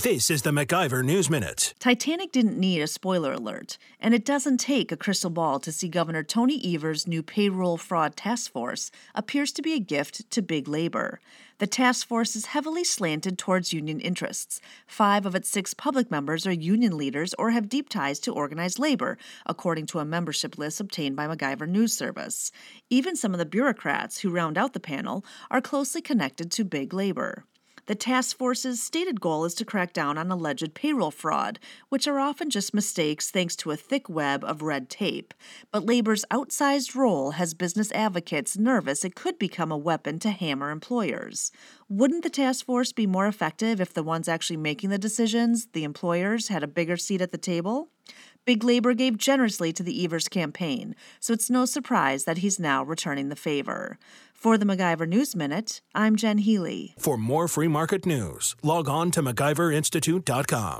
This is the MacIver News Minute. Titanic didn't need a spoiler alert, and it doesn't take a crystal ball to see Governor Tony Evers' new payroll fraud task force appears to be a gift to big labor. The task force is heavily slanted towards union interests. Five of its six public members are union leaders or have deep ties to organized labor, according to a membership list obtained by MacIver News Service. Even some of the bureaucrats who round out the panel are closely connected to big labor. The task force's stated goal is to crack down on alleged payroll fraud, which are often just mistakes thanks to a thick web of red tape. But labor's outsized role has business advocates nervous it could become a weapon to hammer employers. Wouldn't the task force be more effective if the ones actually making the decisions, the employers, had a bigger seat at the table? Big Labor gave generously to the Evers campaign, so it's no surprise that he's now returning the favor. For the MacIver News Minute, I'm Jen Healy. For more free market news, log on to MacIverInstitute.com.